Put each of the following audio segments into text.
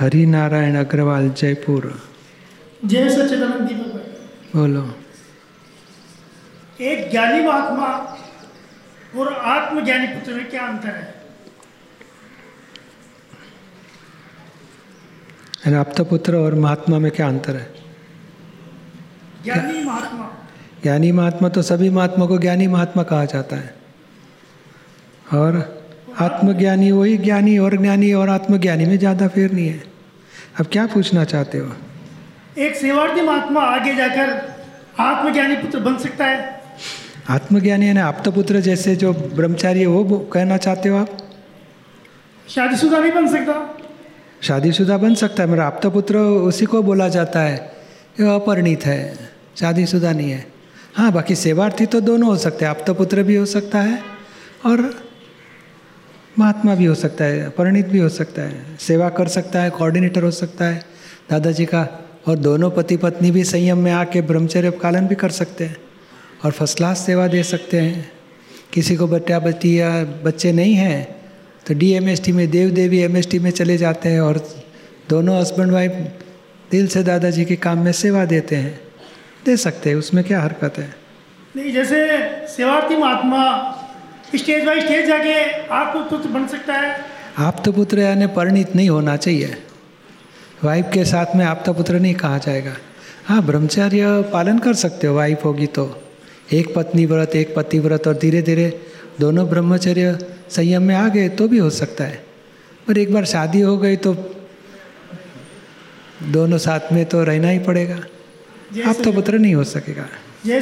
हरि नारायण अग्रवाल जयपुर। जय सच्चिदानंद दीपक बोलो। एक ज्ञानी महात्मा और आत्मज्ञानी पुत्र में क्या अंतर है? राप्त पुत्र और महात्मा में क्या अंतर है? ज्ञानी महात्मा। ज्ञानी महात्मा तो सभी महात्मा को ज्ञानी महात्मा कहा जाता है। और आत्मज्ञानी वही ज्ञानी और ज्ञानी और आत्मज्ञानी में ज़्यादा फेर नहीं है। अब क्या पूछना चाहते हो? एक सेवार्थी महात्मा आगे जाकर आत्मज्ञानी पुत्र बन सकता है। आत्मज्ञानी यानी आप्त पुत्र जैसे जो ब्रह्मचारी है वो वो कहना चाहते हो आप? शादीशुदा नहीं बन सकता। शादीशुदा बन सकता है मेरा आप्त पुत्र उसी को बोला जाता है ये अपरिणित है शादीशुदा नहीं है। हाँ बाकी सेवार्थी तो दोनों हो सकते हैं आप्त पुत्र भी हो सकता है और महात्मा भी हो सकता है, परिणित भी हो सकता है, सेवा कर सकता है कोऑर्डिनेटर हो सकता है, दादाजी का और दोनों पति पत्नी भी संयम में आके ब्रह्मचर्य पालन भी कर सकते हैं और फ़र्स्ट क्लास सेवा दे सकते हैं। किसी को बच्चा बच्ची या बच्चे नहीं हैं तो डी एम एस टी में देव देवी एम एस टी में चले जाते हैं और दोनों हस्बैंड वाइफ दिल से दादाजी के काम में सेवा देते हैं। दे सकते हैं, उसमें क्या हरकत है? नहीं, जैसे सेवार्थी महात्मा स्टेज बाई स्टेज जाके आत्म पुत्र बन सकता है। आप तो पुत्र यानी परिणित नहीं होना चाहिए। वाइफ के साथ में आप तो पुत्र नहीं कहा जाएगा। हाँ ब्रह्मचर्य पालन कर सकते हो वाइफ होगी तो। एक पत्नी व्रत एक पति व्रत और धीरे धीरे दोनों ब्रह्मचर्य संयम में आ गए तो भी हो सकता है। पर एक बार शादी हो गई तो दोनों साथ में तो रहना ही पड़ेगा। आप तो पुत्र नहीं हो सकेगा। जय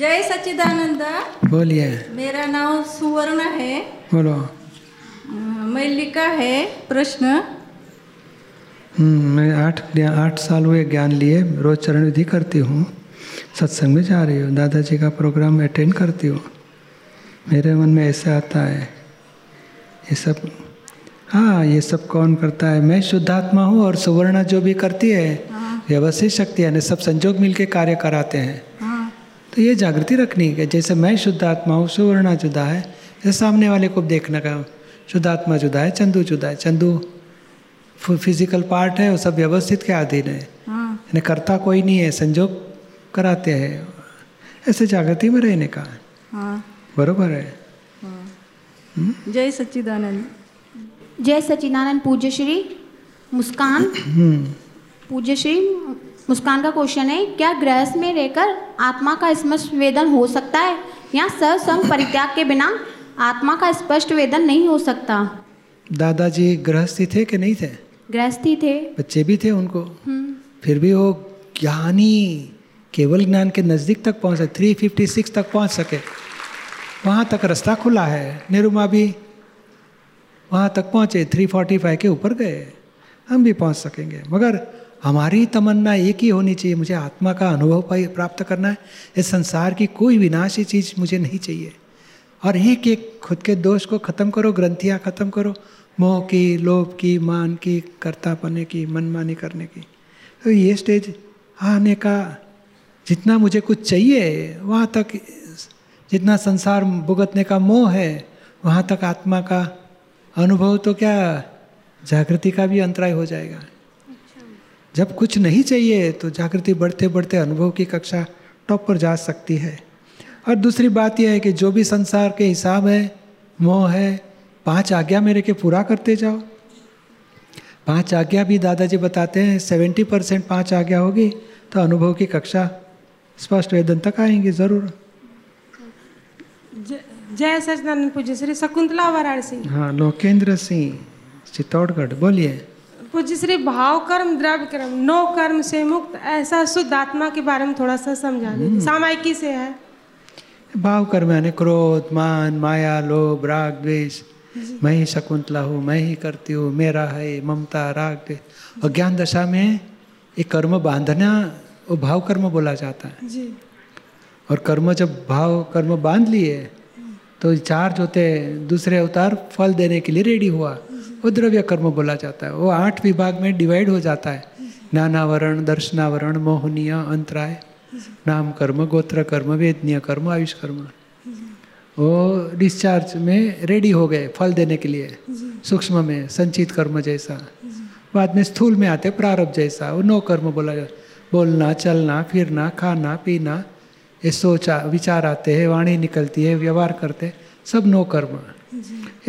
जय सच्चिदानंद। बोलिए। मेरा नाम सुवर्ण है। बोलो। मैं लिखा है प्रश्न। हम्म, मैं आठ आठ साल हुए ज्ञान लिए रोज चरण विधि करती हूँ। सत्संग में जा रही हूँ। दादाजी का प्रोग्राम अटेंड करती हूँ। मेरे मन में ऐसा आता है। ये सब हाँ ये सब कौन करता है? मैं शुद्धात्मा हूँ और सुवर्ण जो भी करती है व्यवस्थित शक्ति यानी सब संजोग मिलके कार्य कराते हैं हाँ। तो ये जागृति रखनी है जैसे मैं शुद्ध आत्मा हूँ सुवर्णा जुदा है। जैसे सामने वाले को देखने का शुद्धात्मा जुदा है चंदू जुदा है। चंदू फ़िज़िकल पार्ट है वो सब व्यवस्थित के अधीन है। हाँ। यानी करता कोई नहीं है संजोग कराते हैं। ऐसे जागृति में रहने का। है। हाँ। बरोबर है जय सच्चिदानंद। जय सचिदानंद पूज्य श्री मुस्कान। हम्म, पूज्य श्री मुस्कान का क्वेश्चन है क्या गृहस्थ में रहकर आत्मा का स्पष्ट वेदन हो सकता है? या सर्वसंग परित्याग के बिना आत्मा का स्पष्ट वेदन नहीं हो सकता? दादाजी गृहस्थी थे कि नहीं थे? गृहस्थी थे। बच्चे भी थे उनको? हम्म, फिर भी वो ज्ञानी केवल ज्ञान के नज़दीक तक पहुँच सके थ्री फिफ्टी सिक्स तक पहुँच सके। वहाँ तक रास्ता खुला है। निरुमा भी वहाँ तक पहुँचे थ्री फोर्टी फाइव के ऊपर गए। हम भी पहुँच सकेंगे। मगर हमारी तमन्ना एक ही होनी चाहिए। मुझे आत्मा का अनुभव प्राप्त करना है। इस संसार की कोई विनाशी चीज़ मुझे नहीं चाहिए। और एक एक खुद के दोष को ख़त्म करो, ग्रंथियाँ ख़त्म करो। मोह की, लोभ की, मान की, कर्तापने की, मनमानी करने की। तो ये स्टेज आने का जितना मुझे कुछ चाहिए, वहाँ तक जितना संसार भुगतने का मोह है, वहाँ तक आत्मा का अनुभव तो क्या जागृति का भी अंतराय हो जाएगा। जब कुछ नहीं चाहिए तो जागृति बढ़ते बढ़ते अनुभव की कक्षा टॉप पर जा सकती है। और दूसरी बात यह है कि जो भी संसार के हिसाब है मोह है पाँच आज्ञा मेरे के पूरा करते जाओ। पाँच आज्ञा भी दादाजी बताते हैं सेवेंटी परसेंट पाँच आज्ञा होगी तो अनुभव की कक्षा स्पष्ट वेदन तक आएँगी ज़रूर। जय- सचिदानंद पूज्य श्री शकुंतला वाराणसी। हाँ लोकेंद्र सिंह चित्तौड़गढ़ बोलिए। पूज्य श्री भाव कर्म द्रव्य कर्म नो कर्म से मुक्त ऐसा शुद्ध आत्मा के बारे में थोड़ा सा समझा दीजिए। सामायिकी से है। भाव कर्म यानी क्रोध मान माया लोभ राग द्वेष। मैं ही शकुंतला हूँ मैं ही करती हूँ मेरा है ममता राग द्वेष। और ज्ञान दशा में ये कर्म बांधना वो भाव कर्म बोला जाता है। जी। और कर्म जब भाव कर्म बाँध लिए तो चार्ज होते दूसरे अवतार फल देने के लिए रेडी हुआ। वो द्रव्य कर्म बोला जाता है। वो आठ विभाग में डिवाइड हो जाता है। नानावरण, दर्शनावरण, मोहनीय, अंतराय, नाम कर्म, गोत्र कर्म, वेदनीय कर्म, आयुष कर्म। वो डिस्चार्ज में रेडी हो गए फल देने के लिए। सूक्ष्म में, संचित कर्म जैसा। बाद में स्थूल में आते प्रारब्ध जैसा। वो नो कर्म बोला जाता बोलना, चलना, फिरना, खाना, पीना, ये सोचा विचार आते हैं, वाणी निकलती है, व्यवहार करते सब नो कर्म।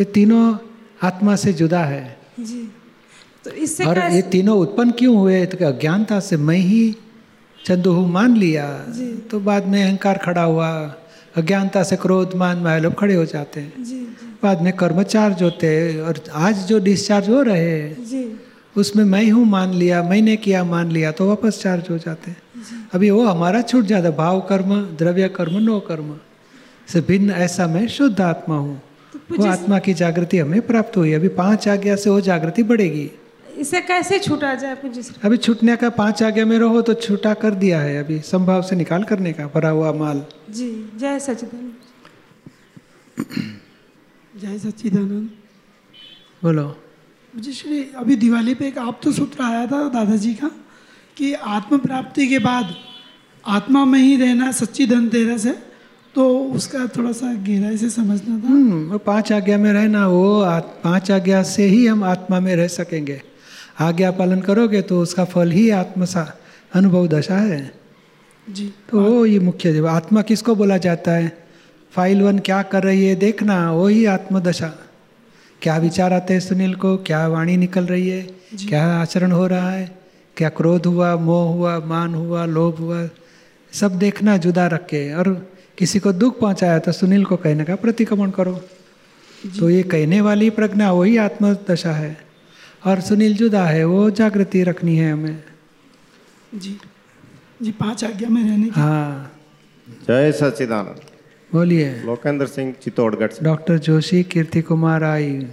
ये तीनों आत्मा से जुदा है। जी। तो इससे और ये तीनों उत्पन्न क्यों हुए? तो अज्ञानता से मैं ही चंदू हूँ मान लिया। तो बाद में अहंकार खड़ा हुआ। अज्ञानता से क्रोध मान माया लोग खड़े हो जाते हैं। जी बाद में कर्मचार्ज होते हैं और आज जो डिस्चार्ज हो रहे हैं जी। उसमें मैं हूँ मान लिया। मैंने किया मान लिया। तो वापस चार्ज हो जाते हैं। अभी वो हमारा छूट जाता भाव कर्म द्रव्य कर्म नो कर्म। से भिन्न ऐसा मैं शुद्ध आत्मा हूँ। वो आत्मा की जागृति हमें प्राप्त हुई अभी पाँच आज्ञा से वो जागृति बढ़ेगी। इसे कैसे छूटा जाए पूज्य श्री अभी छूटने का पाँच आज्ञा में रहो तो छूटा कर दिया है। अभी संभाव से निकाल करने का भरा हुआ माल। जी जय सचिदानंद जय सच्चिदानंद। बोलो। मुझे श्री अभी दिवाली पे एक आप तो सूत्र आया था दादाजी का कि आत्म प्राप्ति के बाद आत्मा में ही रहना सच्ची धनतेरस है। तो उसका थोड़ा सा गहराई से समझना था। हम्म वो पाँच आज्ञा में रहना वो पाँच आज्ञा से ही हम आत्मा में रह सकेंगे। आज्ञा पालन करोगे तो उसका फल ही आत्म सा अनुभव दशा है। जी। तो वो ये मुख्य जब आत्मा किसको बोला जाता है? फ़ाइल वन क्या कर रही है देखना वो ही आत्मदशा क्या विचार आते हैं सुनील को? क्या वाणी निकल रही है? क्या आचरण हो रहा है? क्या क्रोध हुआ मोह हुआ मान हुआ लोभ हुआ? सब देखना जुदा रख के और किसी को दुख पहुँचाया तो सुनील को कहने का प्रतिक्रमण करो। तो ये कहने वाली प्रज्ञा वही आत्मदशा है। और सुनील जुदा है वो जागृति रखनी है हमें। जी। जी पाँच आज्ञा में रहने की। हाँ। जय सच्चिदानंद। बोलिए। लोकेंद्र सिंह चित्तौड़गढ़ डॉक्टर जोशी कीर्ति कुमार आई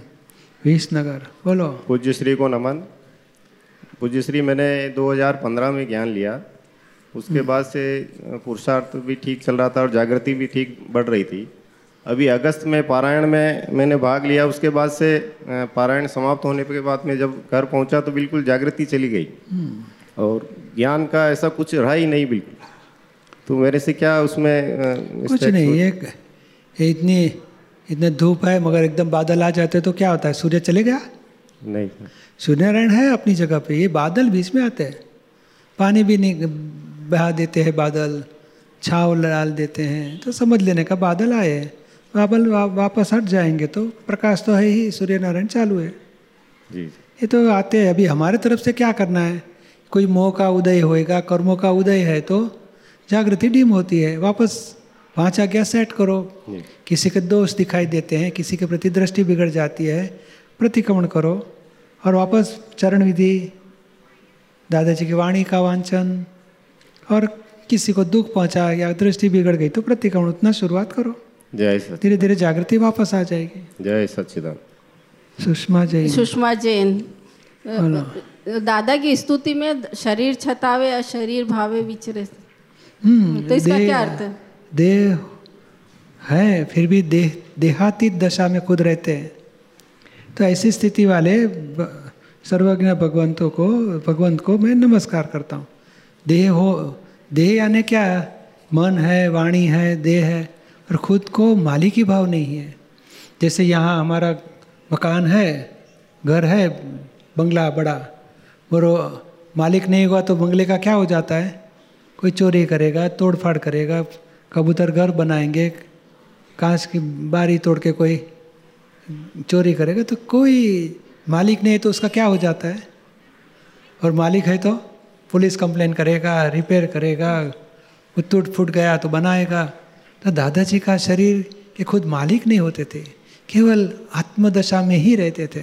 विसनगर। बोलो। पूज्य श्री को नमन। पूज्य श्री मैंने 2015 में ज्ञान लिया। उसके बाद से पुरुषार्थ भी ठीक चल रहा था और जागृति भी ठीक बढ़ रही थी। अभी अगस्त में पारायण में मैंने भाग लिया उसके बाद से पारायण समाप्त होने के बाद में जब घर पहुँचा तो बिल्कुल जागृति चली गई। और ज्ञान का ऐसा कुछ रहा ही नहीं बिल्कुल। तो मेरे से क्या उसमें कुछ नहीं ये ये इतनी इतने धूप है मगर एकदम बादल आ जाते तो क्या होता है? सूर्य चले गया? नहीं। सूर्यनारायण है अपनी जगह पे ये बादल बीच में आते हैं। पानी भी नहीं बहा देते हैं बादल छाव डाल देते हैं। तो समझ लेने का बादल आए बादल वा, वापस हट जाएँगे तो प्रकाश तो है ही सूर्य नारायण चालू है। जी। ये तो आते हैं अभी हमारे तरफ़ से क्या करना है? कोई मोह का उदय होएगा कर्मों का उदय है तो जागृति डीम होती है वापस पाँच आज्ञा सेट करो। किसी के दोष दिखाई देते हैं किसी के प्रति दृष्टि बिगड़ जाती है प्रतिक्रमण करो। और वापस चरण विधि दादाजी की वाणी का वांचन और किसी को दुख पहुँचा या दृष्टि बिगड़ गई तो प्रतिक्रमण उतना शुरुआत करो। जय धीरे धीरे जागृति वापस आ जाएगी। जय सच्चिदानंद। सुषमा जैन। सुषमा जैन। दादा की स्तुति में शरीर छतावे और शरीर भावे विचरे हम्म, तो इसका देह- क्या अर्थ? है? देह है फिर भी देह देहातीत दशा में खुद रहते हैं। तो ऐसी स्थिति वाले सर्वज्ञ भगवंतों को भगवंत को मैं नमस्कार करता हूँ। देह हो देह यानी क्या? मन है, वाणी है, देह है, और खुद को मालिकी भाव नहीं है। जैसे यहाँ हमारा मकान है, घर है, बंगला बड़ा, और मालिक नहीं हुआ तो बंगले का क्या हो जाता है? कोई चोरी करेगा, तोड़फाड़ करेगा, कबूतर घर बनाएँगे, कांच की बारी तोड़ के कोई चोरी करेगा तो कोई मालिक नहीं है तो उसका क्या हो जाता है? और मालिक है तो पुलिस कंप्लेन करेगा रिपेयर करेगा वो टूट फूट गया तो बनाएगा। तो दादाजी का शरीर के खुद मालिक नहीं होते थे, केवल आत्मदशा में ही रहते थे।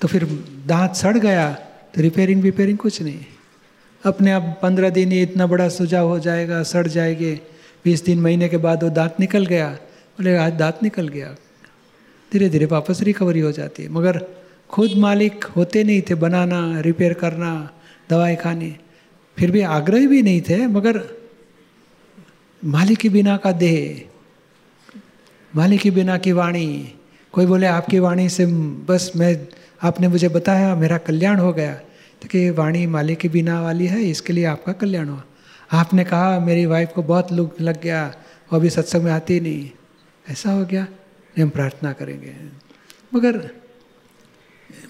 तो फिर दांत सड़ गया तो रिपेयरिंग विपेयरिंग कुछ नहीं। अपने आप पंद्रह दिन ही इतना बड़ा सुझाव हो जाएगा, सड़ जाएँगे। बीस दिन, महीने के बाद वो दांत निकल गया, बोले, आज दांत निकल गया। धीरे धीरे वापस रिकवरी हो जाती है। मगर खुद मालिक होते नहीं थे बनाना रिपेयर करना दवाई खानी। फिर भी आग्रही भी नहीं थे, मगर मालिक के बिना का देह, मालिक के बिना की वाणी। कोई बोले, आपकी वाणी से बस मैं, आपने मुझे बताया, मेरा कल्याण हो गया। तो कि वाणी मालिक के बिना वाली है, इसके लिए आपका कल्याण हुआ। आपने कहा, मेरी वाइफ को बहुत लुक लग गया, वो अभी सत्संग में आती नहीं। ऐसा हो गया, हम प्रार्थना करेंगे। मगर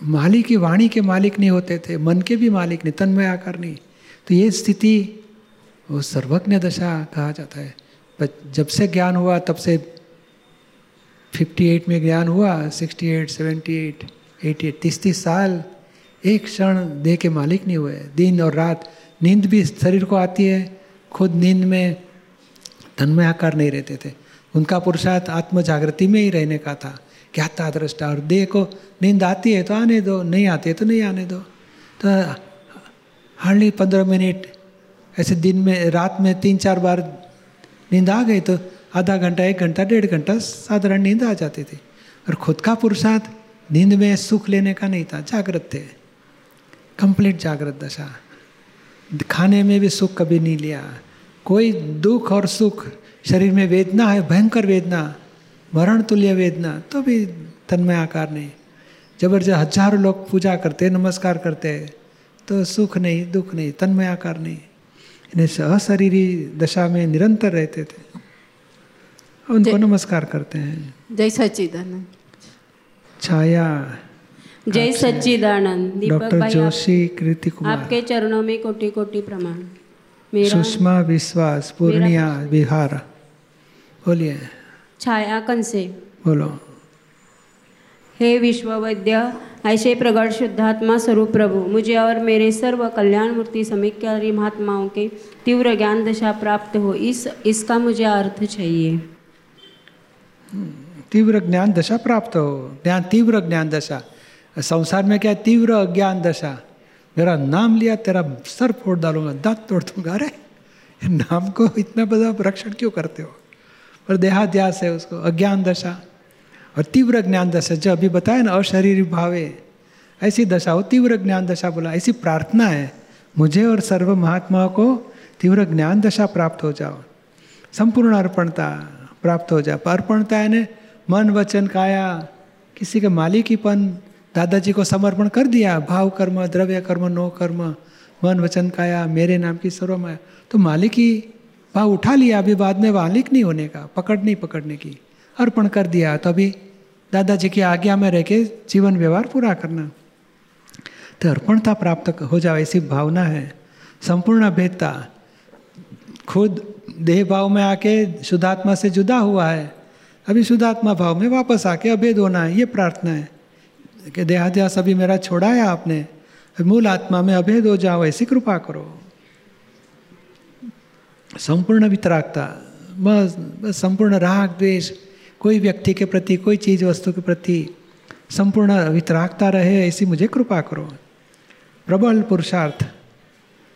मालिक की वाणी के मालिक नहीं होते थे मन के भी मालिक नहीं तन्मय आकार नहीं। तो ये स्थिति वो सर्वज्ञ दशा कहा जाता है। पर जब से ज्ञान हुआ तब से 58 में ज्ञान हुआ 68, 78, 88, तीस तीस साल एक क्षण देह के मालिक नहीं हुए। दिन और रात नींद भी शरीर को आती है खुद नींद में तन्मय आकार नहीं रहते थे। उनका पुरुषार्थ आत्म जागृति में ही रहने का था। क्या था दृष्टा और देह को नींद आती है तो आने दो, नहीं आती है तो नहीं आने दो। तो हार्डली पंद्रह मिनट, ऐसे दिन में, रात में तीन चार बार नींद आ गई तो आधा घंटा, एक घंटा, डेढ़ घंटा साधारण नींद आ जाती थी। और खुद का पुरुषार्थ, नींद में सुख लेने का नहीं था, जागृत थे। कंप्लीट जागृत दशा। खाने में भी सुख कभी नहीं लिया। कोई दुख और सुख, शरीर में वेदना है, भयंकर वेदना। मरण तुल्य वेदना तो भी तन्मय आकार नहीं। ज़बरदस्त हज़ारों लोग पूजा करते नमस्कार करते तो सुख नहीं दुख नहीं तन्मय आकार नहीं। इन्हें अशरीरी दशा में निरंतर रहते थे। उनको नमस्कार करते हैं। जय सच्चिदानंद। छाया जय सच्चिदानंद डॉक्टर जोशी कृति कुमार। आपके चरणों में कोटि कोटि प्रमाण सुषमा विश्वास पूर्णिया बिहार। बोलिए। छायाकन से बोलो. हे विश्ववैद्य ऐसे प्रगट शुद्धात्मा स्वरूप प्रभु मुझे और मेरे सर्व कल्याण मूर्ति समीक्षारी महात्माओं के तीव्र ज्ञान दशा प्राप्त हो इस इसका मुझे अर्थ चाहिए। तीव्र ज्ञान दशा प्राप्त हो। ज्ञान तीव्र ज्ञान दशा। संसार में क्या तीव्र अज्ञान दशा? मेरा नाम लिया तेरा सर फोड़ डालूँगा दांत तोड़ दूँगा। अरे नाम को इतना बड़ा रक्षण क्यों करते हो? पर देहाध्यास है उसको, अज्ञान दशा और तीव्र ज्ञान दशा। जो अभी बताया ना, अशरीर भावे, ऐसी दशा हो, तीव्र ज्ञान दशा बोला, ऐसी प्रार्थना है, मुझे और सर्व महात्माओं को तीव्र ज्ञान दशा प्राप्त हो जाओ। संपूर्ण अर्पणता प्राप्त हो जाए अर्पणता है मन, वचन, काया, किसी के मालिकीपन, दादाजी को समर्पण कर दिया, भाव कर्म, द्रव्य कर्म, नो कर्म, मन, वचन, काया, मेरे नाम की सर्वमाया तो मालिकी भाव उठा लिया, अभी बाद में मालिक नहीं होने का, पकड़ नहीं पकड़ने की। अर्पण कर दिया तो अभी दादाजी की आज्ञा में रह के जीवन व्यवहार पूरा करना। तो अर्पणता प्राप्त हो जाए ऐसी भावना है। संपूर्ण भेदता खुद देह भाव में आके शुद्धात्मा से जुदा हुआ है। अभी शुद्धात्मा भाव में वापस आके अभेद होना है, ये प्रार्थना है कि देहाध्यास अभी मेरा छोड़ा है आपने। मूल आत्मा में अभेद हो जाओ, ऐसी कृपा करो। संपूर्ण वितरागता बस बस संपूर्ण राग द्वेष कोई व्यक्ति के प्रति कोई चीज़ वस्तु के प्रति संपूर्ण वितरागता रहे ऐसी मुझे कृपा करो। प्रबल पुरुषार्थ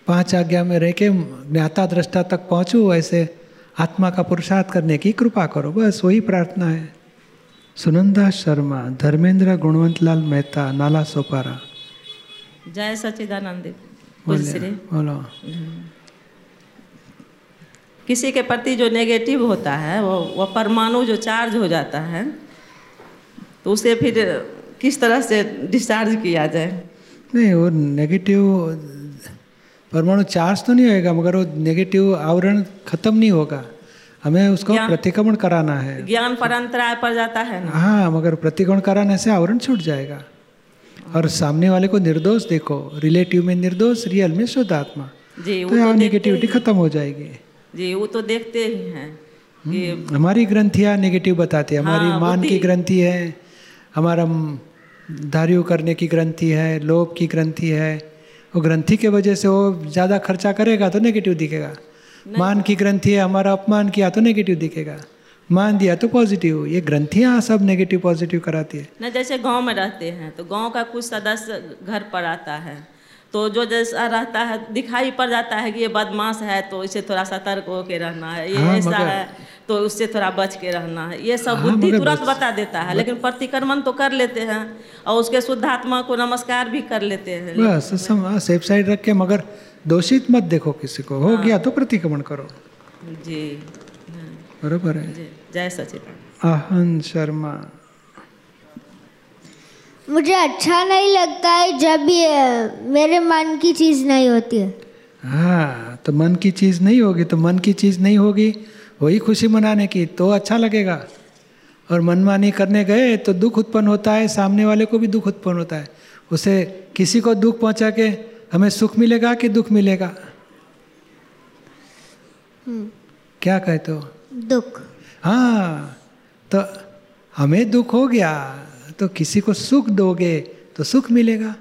पाँच आज्ञा में रह के ज्ञाता दृष्टा तक पहुँचूँ ऐसे आत्मा का पुरुषार्थ करने की कृपा करो बस वही प्रार्थना है। सुनंदा शर्मा धर्मेंद्र गुणवंतलाल मेहता नाला सोपारा। जय सच्चिदानंद। बोले। बोलो किसी के प्रति जो नेगेटिव होता है वो वो परमाणु जो चार्ज हो जाता है तो उसे फिर किस तरह से डिस्चार्ज किया जाए? नहीं वो नेगेटिव परमाणु चार्ज तो नहीं होएगा मगर वो नेगेटिव आवरण खत्म नहीं होगा। हमें उसको प्रतिक्रमण कराना है। ज्ञान पर अंतराय पड़ जाता है ना? हाँ मगर प्रतिक्रमण कराने से आवरण छूट जाएगा। और सामने वाले को निर्दोष देखो रिलेटिव में निर्दोष रियल में शुद्ध आत्मा। जी वो तो तो यहाँ देखते नेगेटिविटी खत्म हो जाएगी। जी वो तो देखते ही हैं कि हमारी ग्रंथियाँ नेगेटिव बताती है हमारी हाँ, मान की बुद्धि। ग्रंथि है हमारा धार्य करने की ग्रंथि है लोभ की ग्रंथि है वो ग्रंथि के वजह से वो ज़्यादा खर्चा करेगा तो नेगेटिव दिखेगा। मान की ग्रंथि है हमारा अपमान किया तो नेगेटिव दिखेगा। मान दिया तो पॉजिटिव ये ग्रंथियाँ सब नेगेटिव पॉजिटिव कराती है। न जैसे गाँव में रहते हैं तो गाँव का कुछ सदस्य घर पर आता है तो जो जैसा रहता है दिखाई पड़ जाता है कि ये बदमाश है तो इसे थोड़ा सतर्क होके रहना है। ये हाँ, ऐसा है तो उससे थोड़ा बच के रहना है। ये सब हाँ, बुद्धि मगर तुरंत बता देता है लेकिन प्रतिक्रमण तो कर लेते हैं और उसके शुद्ध आत्मा को नमस्कार भी कर लेते हैं। बस सेफ़ साइड रख के मगर दोषित मत देखो किसी को हो गया तो प्रतिक्रमण करो। जी। बरोबर है। जय सचिदानंद। आहन शर्मा। मुझे अच्छा नहीं लगता है जब ये मेरे मन की चीज़ नहीं होती है। हाँ तो मन की चीज़ नहीं होगी तो मन की चीज़ नहीं होगी। वही खुशी मनाने की तो अच्छा लगेगा। और मनमानी करने गए तो दुख उत्पन्न होता है सामने वाले को भी दुख उत्पन्न होता है। उसे किसी को दुख पहुँचा के हमें सुख मिलेगा कि दुख मिलेगा? हम्म, क्या कहते हो दुख। हाँ तो हमें दुख हो गया। तो किसी को सुख दोगे तो सुख मिलेगा।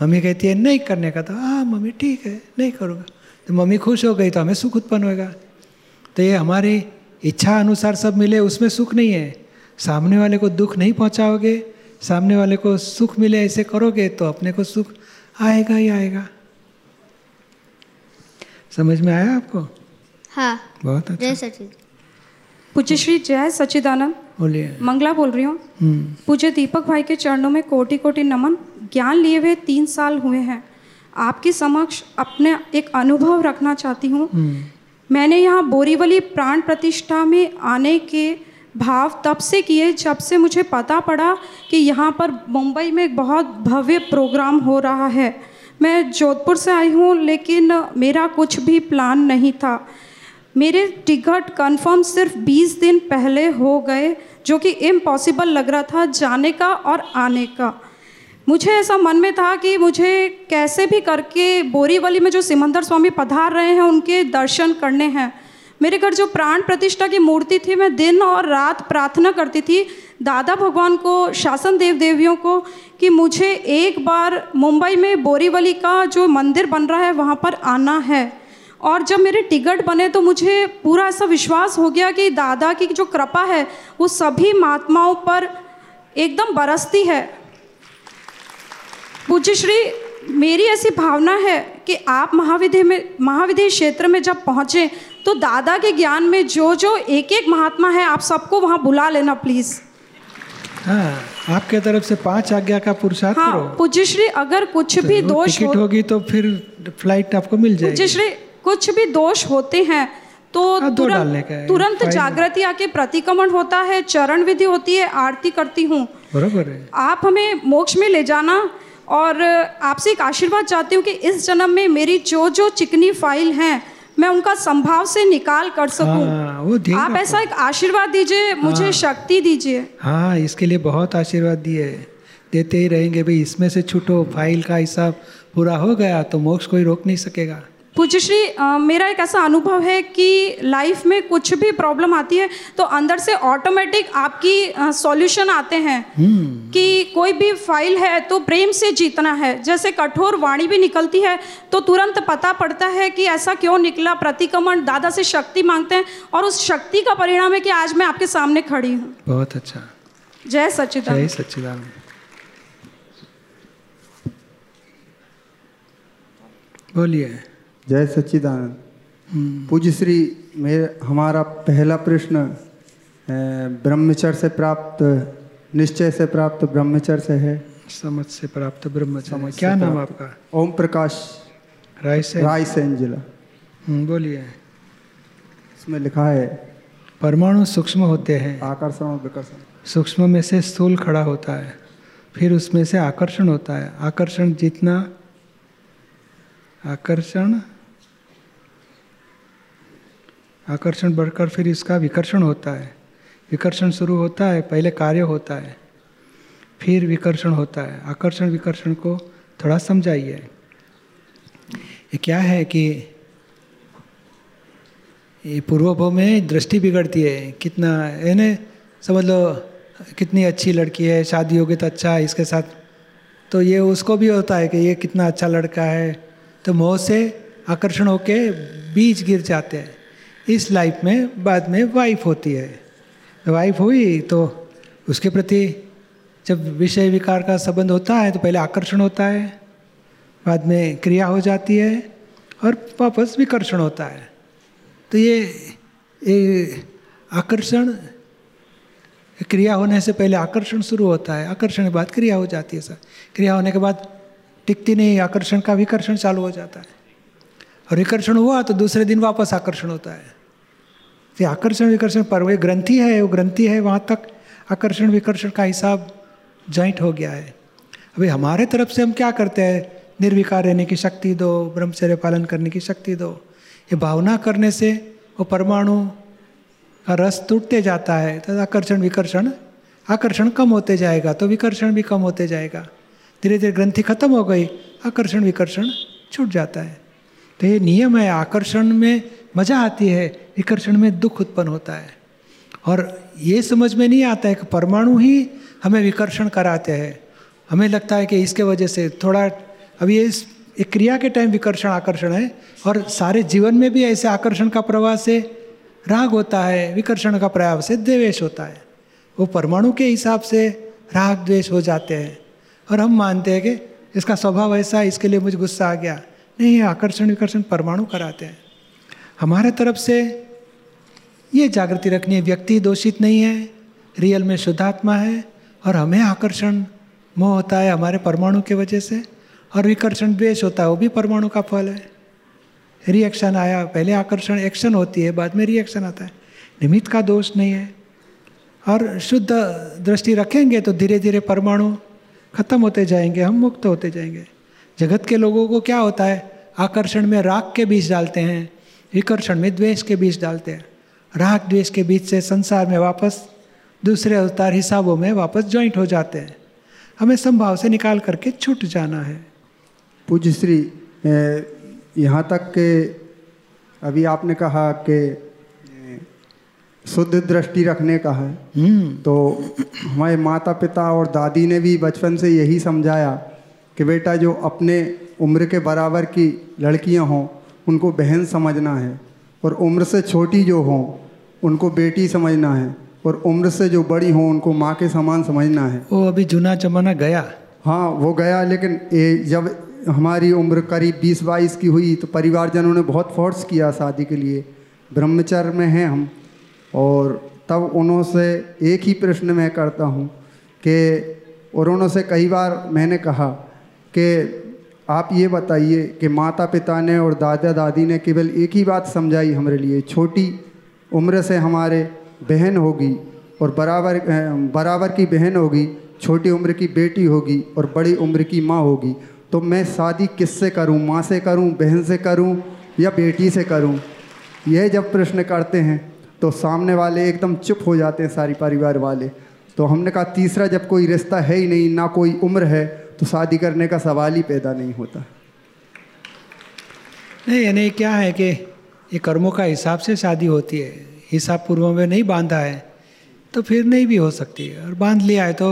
मम्मी कहती है नहीं करने का। तो हाँ मम्मी ठीक है नहीं करूँगा। तो मम्मी खुश हो गई तो हमें सुख उत्पन्न होगा तो ये हमारी इच्छा अनुसार सब मिले उसमें सुख नहीं है। सामने वाले को दुख नहीं पहुंचाओगे सामने वाले को सुख मिले ऐसे करोगे तो अपने को सुख आएगा ही आएगा। समझ में आया आपको? हाँ। बहुत अच्छा। जय सचिद पूज्य श्री जय सच्चिदानंद। बोलिए। मंगला बोल रही हूँ। हम्म। पूज्य दीपक भाई के चरणों में कोटि कोटि नमन। ज्ञान लिए हुए तीन साल हुए हैं। आपके समक्ष अपने एक अनुभव रखना चाहती हूँ। हम्म। मैंने यहाँ बोरीवली प्राण प्रतिष्ठा में आने के भाव तब से किए जब से मुझे पता पड़ा कि यहाँ पर मुंबई में एक बहुत भव्य प्रोग्राम हो रहा है। मैं जोधपुर से आई हूँ लेकिन मेरा कुछ भी प्लान नहीं था। मेरे टिकट कंफर्म सिर्फ़ 20 दिन पहले हो गए, जो कि इम्पॉसिबल लग रहा था जाने का और आने का। मुझे ऐसा मन में था कि मुझे कैसे भी करके बोरीवली में जो सिमंदर स्वामी पधार रहे हैं, उनके दर्शन करने हैं। मेरे घर जो प्राण प्रतिष्ठा की मूर्ति थी, मैं दिन और रात प्रार्थना करती थी दादा भगवान को, शासन देव देवियों को, कि मुझे एक बार मुंबई में बोरीवली का जो मंदिर बन रहा है, वहाँ पर आना है। और जब मेरे टिकट बने तो मुझे पूरा ऐसा विश्वास हो गया कि दादा की जो कृपा है वो सभी महात्माओं पर एकदम बरसती है। पूज्य श्री मेरी ऐसी भावना है कि आप महाविद्य में महाविद्य क्षेत्र में जब पहुँचे तो दादा के ज्ञान में जो जो एक एक महात्मा है आप सबको वहाँ बुला लेना प्लीज़ हाँ आपके तरफ़ से पाँच आज्ञा का पुरुषार्थ हाँ पूज्य श्री अगर कुछ तो भी दोष हो होगी तो फिर फ़्लाइट आपको मिल जाएगी। पूज्य श्री कुछ भी दोष होते हैं तो हाँ, तुरंत तुरंत जागृति आके प्रतिक्रमण होता है चरण विधि होती है आरती करती हूँ। बरोबर है। आप हमें मोक्ष में ले जाना और आपसे एक आशीर्वाद चाहती हूँ कि इस जन्म में मेरी जो जो चिकनी फ़ाइल हैं मैं उनका संभाव से निकाल कर सकूँ। हाँ, आप ऐसा एक आशीर्वाद दीजिए मुझे हाँ। शक्ति दीजिए। हाँ इसके लिए बहुत आशीर्वाद दिए। देते ही रहेंगे भाई इसमें से छूटो फ़ाइल का हिसाब पूरा हो गया तो मोक्ष कोई रोक नहीं सकेगा। पूज्य श्री अ, मेरा एक ऐसा अनुभव है कि लाइफ में कुछ भी प्रॉब्लम आती है तो अंदर से ऑटोमेटिक आपकी सॉल्यूशन आते हैं। हम्म। कि कोई भी फ़ाइल है तो प्रेम से जीतना है। जैसे कठोर वाणी भी निकलती है तो तुरंत पता पड़ता है कि ऐसा क्यों निकला। प्रतिक्रमण दादा से शक्ति मांगते हैं और उस शक्ति का परिणाम है कि आज मैं आपके सामने खड़ी हूँ। बहुत अच्छा। जय जय सच्चिदानंद सच्चिदानंद। बोलिए। जय सच्चिदानंद। पूज्य श्री मेरे हमारा पहला प्रश्न ब्रह्मचर्य से प्राप्त निश्चय से प्राप्त ब्रह्मचर्य से है? समझ से प्राप्त ब्रह्मचर्य क्या नाम आपका? ओम प्रकाश। राय से। राय सेन जिला हम्म, बोलिए। इसमें लिखा है परमाणु सूक्ष्म होते हैं। आकर्षण और विकर्षण। सूक्ष्म में से स्थूल खड़ा होता है फिर उसमें से आकर्षण होता है। आकर्षण जितना आकर्षण आकर्षण बढ़कर फिर इसका विकर्षण होता है। विकर्षण शुरू होता है, पहले कार्य होता है, फिर विकर्षण होता है। आकर्षण विकर्षण को थोड़ा समझाइए। ये क्या है कि ये पूर्वभव में दृष्टि बिगड़ती है। कितना है ना समझ लो, कितनी अच्छी लड़की है, शादी होगी तो अच्छा है इसके साथ। तो ये उसको भी होता है कि ये कितना अच्छा लड़का है। तो मोह से आकर्षण होके बीज गिर जाते हैं। इस लाइफ में बाद में वाइफ होती है। वाइफ हुई तो उसके प्रति जब विषय विकार का संबंध होता है तो पहले आकर्षण होता है बाद में क्रिया हो जाती है और वापस विकर्षण होता है। तो ये, ये आकर्षण क्रिया होने से पहले आकर्षण शुरू होता है आकर्षण के बाद क्रिया हो जाती है सर। क्रिया होने के बाद टिकती नहीं आकर्षण का विकर्षण चालू हो जाता है। और विकर्षण हुआ तो दूसरे दिन वापस आकर्षण होता है। तो आकर्षण विकर्षण पर वो ग्रंथि है, वो ग्रंथि है वहाँ तक। आकर्षण विकर्षण का हिसाब जॉइंट हो गया है। अभी हमारे तरफ़ से हम क्या करते हैं? निर्विकार रहने की शक्ति दो, ब्रह्मचर्य पालन करने की शक्ति दो। ये भावना करने से वो परमाणु का रस टूटते जाता है तो आकर्षण विकर्षण, आकर्षण कम होते जाएगा तो विकर्षण भी कम होते जाएगा। धीरे धीरे ग्रंथि खत्म हो गई, आकर्षण विकर्षण छूट जाता है। तो ये नियम है, आकर्षण में मज़ा आती है, विकर्षण में दुख उत्पन्न होता है। और ये समझ में नहीं आता है कि परमाणु ही हमें विकर्षण कराते हैं। हमें लगता है कि इसके वजह से थोड़ा अभी ये इस, एक क्रिया के टाइम विकर्षण, आकर्षण है, और सारे जीवन में भी ऐसे आकर्षण का प्रवाह से राग होता है, विकर्षण का प्रभाव से द्वेष होता है। वो परमाणु के हिसाब से राग द्वेष हो जाते हैं। और हम मानते हैं कि इसका स्वभाव ऐसा है, इसके लिए मुझे गुस्सा आ गया। नहीं आकर्षण विकर्षण परमाणु कराते हैं। हमारे तरफ़ से ये जागृति रखनी है व्यक्ति दोषित नहीं है, रियल में शुद्धात्मा है, और हमें आकर्षण मोह होता है हमारे परमाणु के वजह से, और विकर्षण द्वेष होता है, वो भी परमाणु का फल है। रिएक्शन आया, पहले आकर्षण एक्शन होती है, बाद में रिएक्शन आता है। निमित्त का दोष नहीं है। और शुद्ध दृष्टि रखेंगे तो धीरे धीरे परमाणु खत्म होते जाएँगे, हम मुक्त होते जाएँगे। जगत के लोगों को क्या होता है? आकर्षण में राग के बीज डालते हैं विकर्षण में द्वेष के बीज डालते हैं। राग द्वेष के बीच से संसार में वापस दूसरे अवतार हिसाबों में वापस ज्वाइंट हो जाते हैं। हमें संभाव से निकाल करके छूट जाना है। पूज्य श्री यहाँ तक के अभी आपने कहा कि शुद्ध दृष्टि रखने का है। तो हमारे माता पिता और दादी ने भी बचपन से यही समझाया कि बेटा जो अपने उम्र के बराबर की लड़कियाँ हों उनको बहन समझना है और उम्र से छोटी जो हों उनको बेटी समझना है और उम्र से जो बड़ी हों उनको माँ के समान समझना है। वो अभी जुना जमाना गया। हाँ वो गया लेकिन ए, जब हमारी उम्र करीब बीस बाईस की हुई तो परिवारजनों ने बहुत फोर्स किया शादी के लिए। ब्रह्मचर्य में हैं हम और तब उन्होंने एक ही प्रश्न मैं करता हूँ कि और उन्होंने कई बार मैंने कहा कि आप ये बताइए कि माता पिता ने और दादा दादी ने केवल एक ही बात समझाई हमारे लिए, छोटी उम्र से हमारे बहन होगी और बराबर बराबर की बहन होगी, छोटी उम्र की बेटी होगी और बड़ी उम्र की माँ होगी। तो मैं शादी किससे करूँ, माँ से करूँ, बहन से करूँ या बेटी से करूँ? यह जब प्रश्न करते हैं तो सामने वाले एकदम चुप हो जाते हैं सारी परिवार वाले। तो हमने कहा, तीसरा जब कोई रिश्ता है ही नहीं, ना कोई उम्र है तो शादी करने का सवाल ही पैदा नहीं होता। नहीं यानी क्या है कि ये कर्मों का हिसाब से शादी होती है हिसाब पूर्व में नहीं बांधा है तो फिर नहीं भी हो सकती है। और बाँध लिया है तो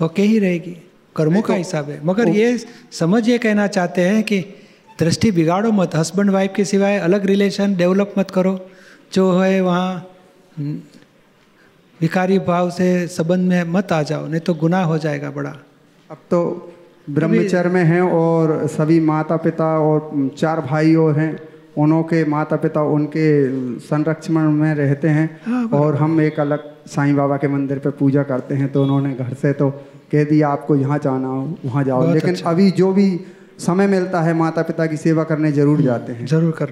ओके ही रहेगी। कर्मों का हिसाब है। मगर ये समझ ये कहना चाहते हैं कि दृष्टि बिगाड़ो मत हस्बैंड वाइफ के सिवाय अलग रिलेशन डेवलप मत करो। जो है वहाँ विकारी भाव से संबंध में मत आ जाओ नहीं तो गुनाह हो जाएगा बड़ा। अब तो ब्रह्मचर्य में हैं और सभी माता पिता और चार भाई और हैं उन्हों के माता पिता उनके संरक्षण में रहते हैं हाँ, और हम एक अलग साईं बाबा के मंदिर पे पूजा करते हैं तो उन्होंने घर से तो कह दिया आपको यहाँ जाना हो वहाँ जाओ। लेकिन अच्छा। अभी जो भी समय मिलता है माता पिता की सेवा करने ज़रूर जाते हैं। ज़रूर करना।